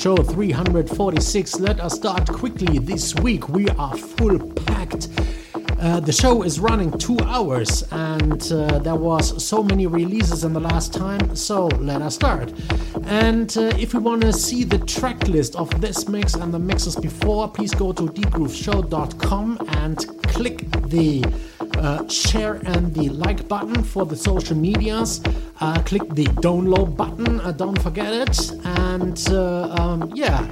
Show 346. Let us start quickly. This week we are full packed. Uh, the show is running two hours and uh, there was so many releases in the last time so let us start and uh, if you want to see the track list of this mix and the mixes before please go to deepgrooveshow.com and click the uh, share and the like button for the social medias. Uh, click the download button, uh, don't forget it. And uh, um, yeah,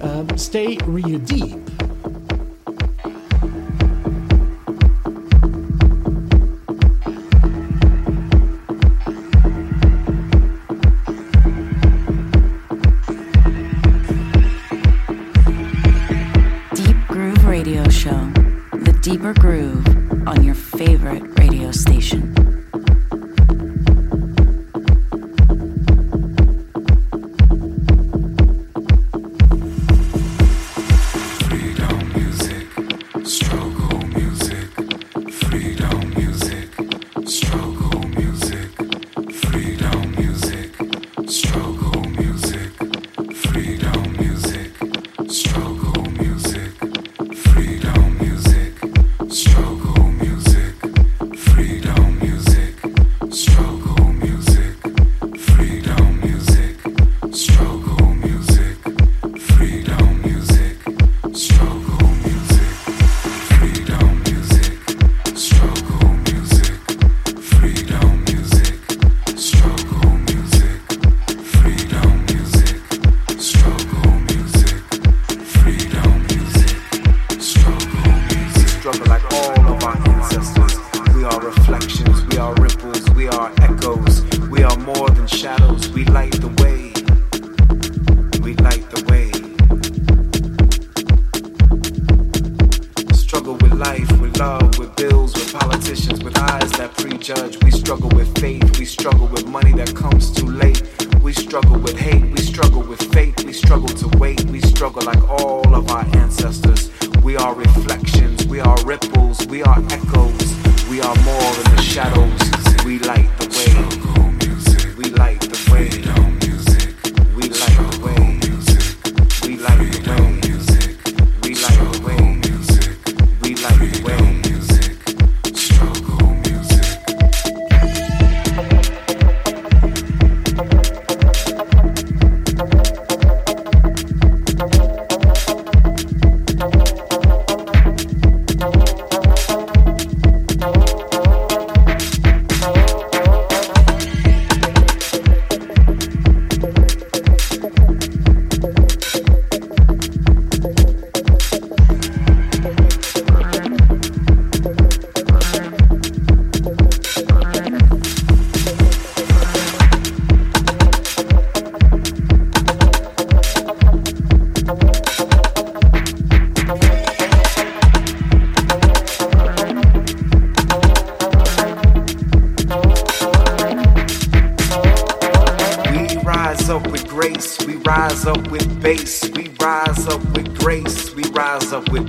um, stay real deep.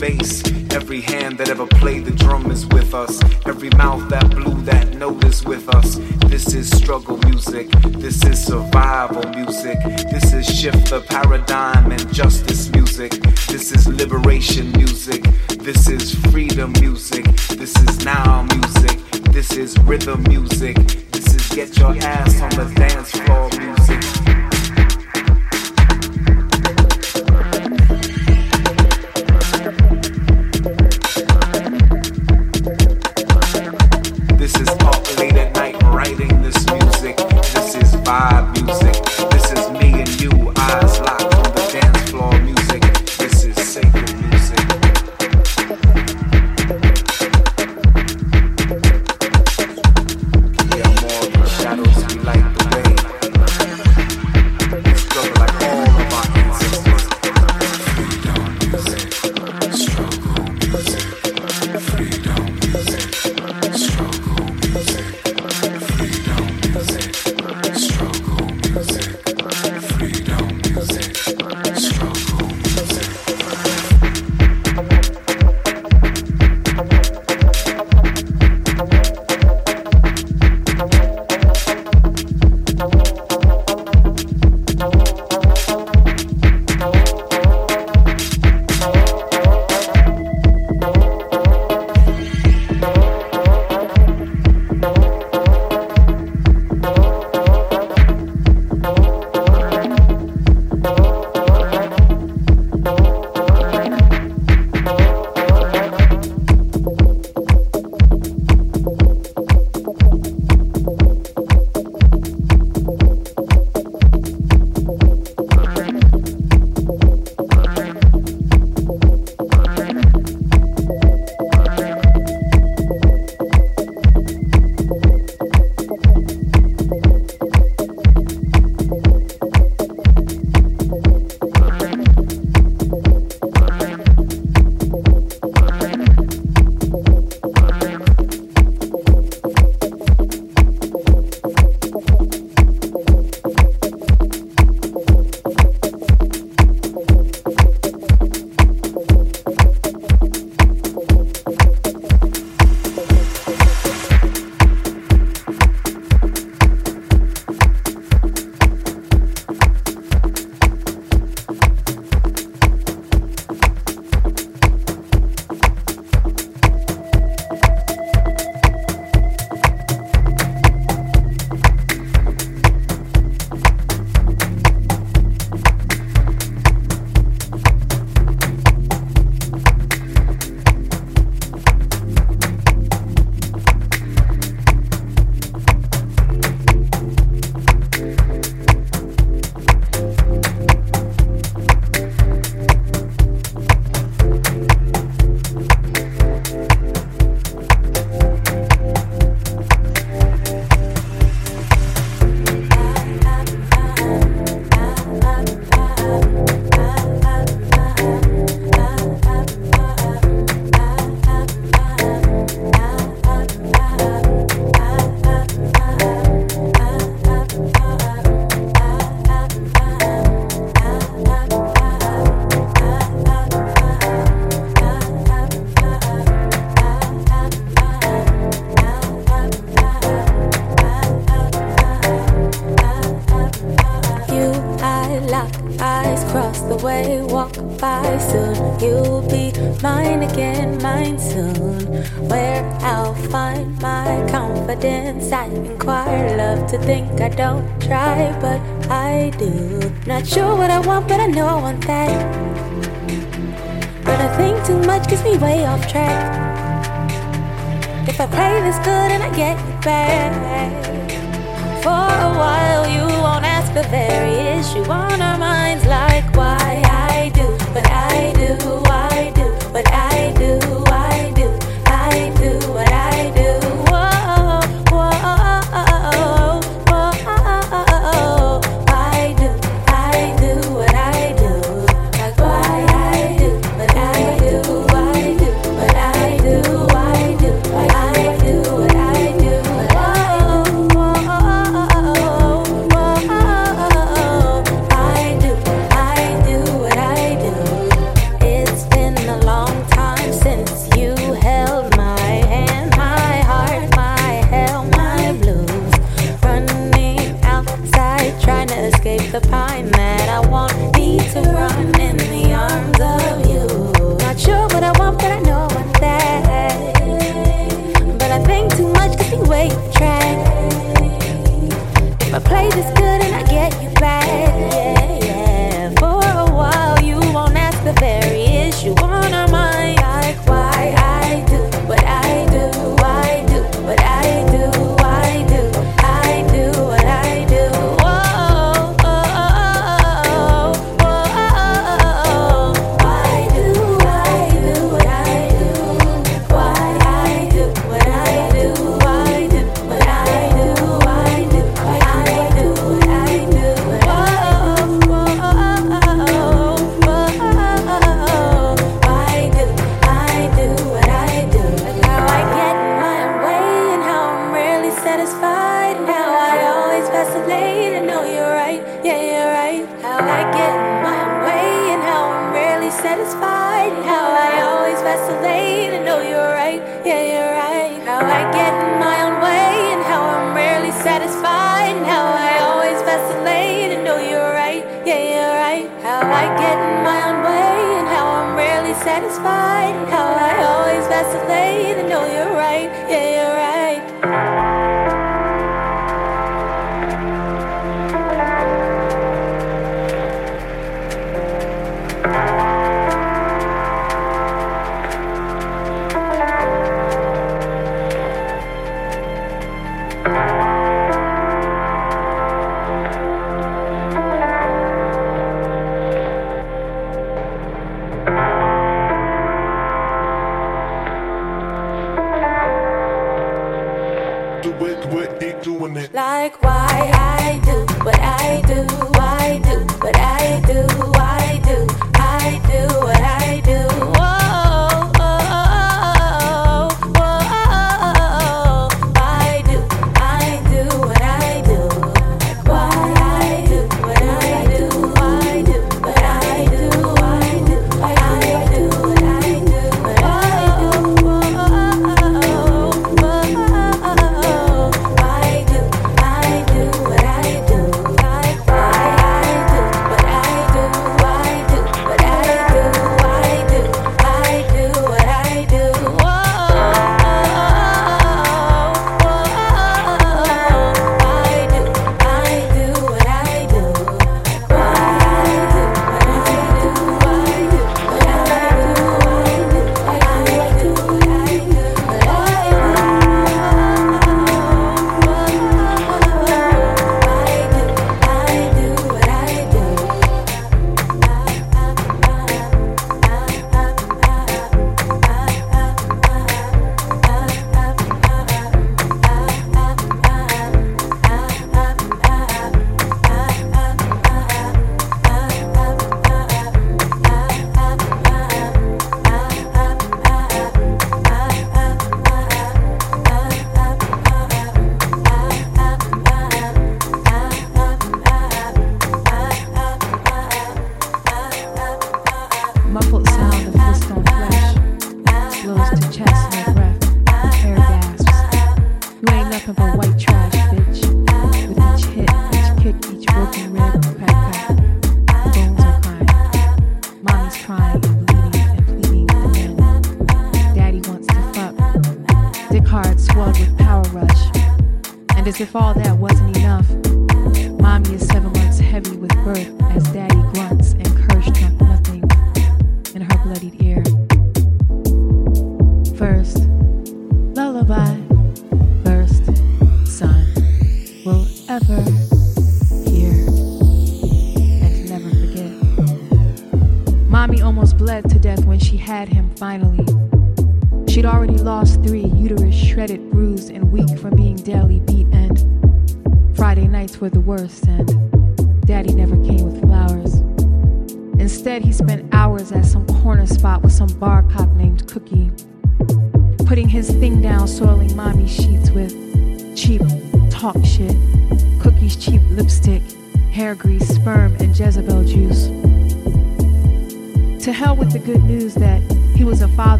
base. know I want that. But I think too much gets me way off track. If I play it's good and I get it back. For a while, you won't ask the very issue on our minds, like why I do what I do, I do what I do, I do, I do what I do.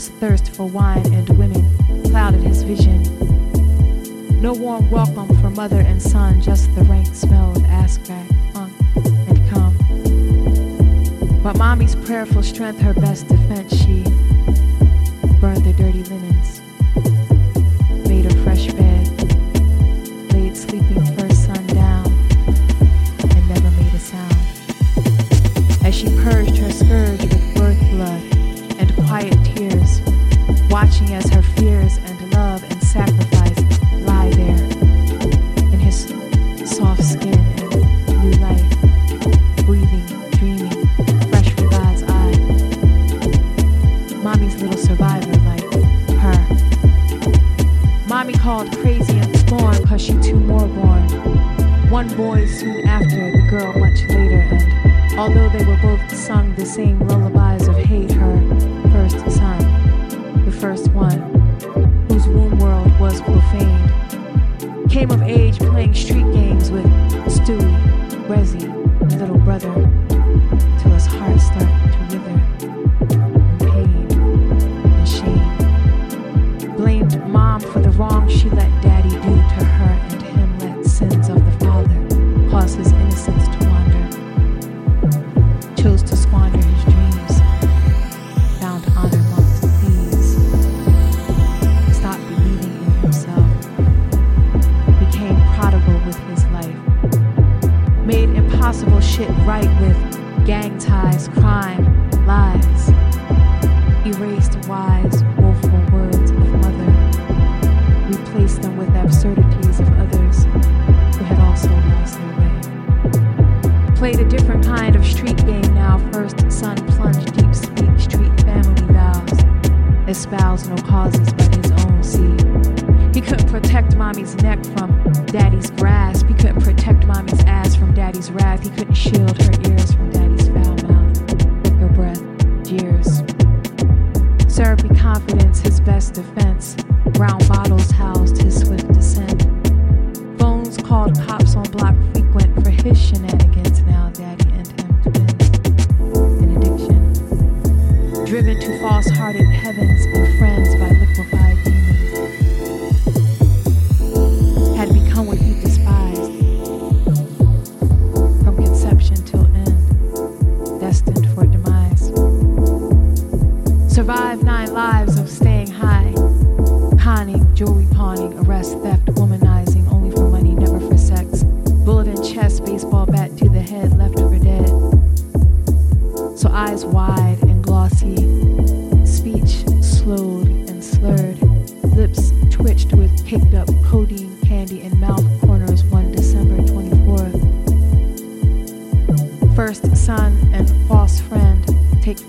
his thirst although they were both sung the same lullabies of hate her.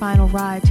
Final ride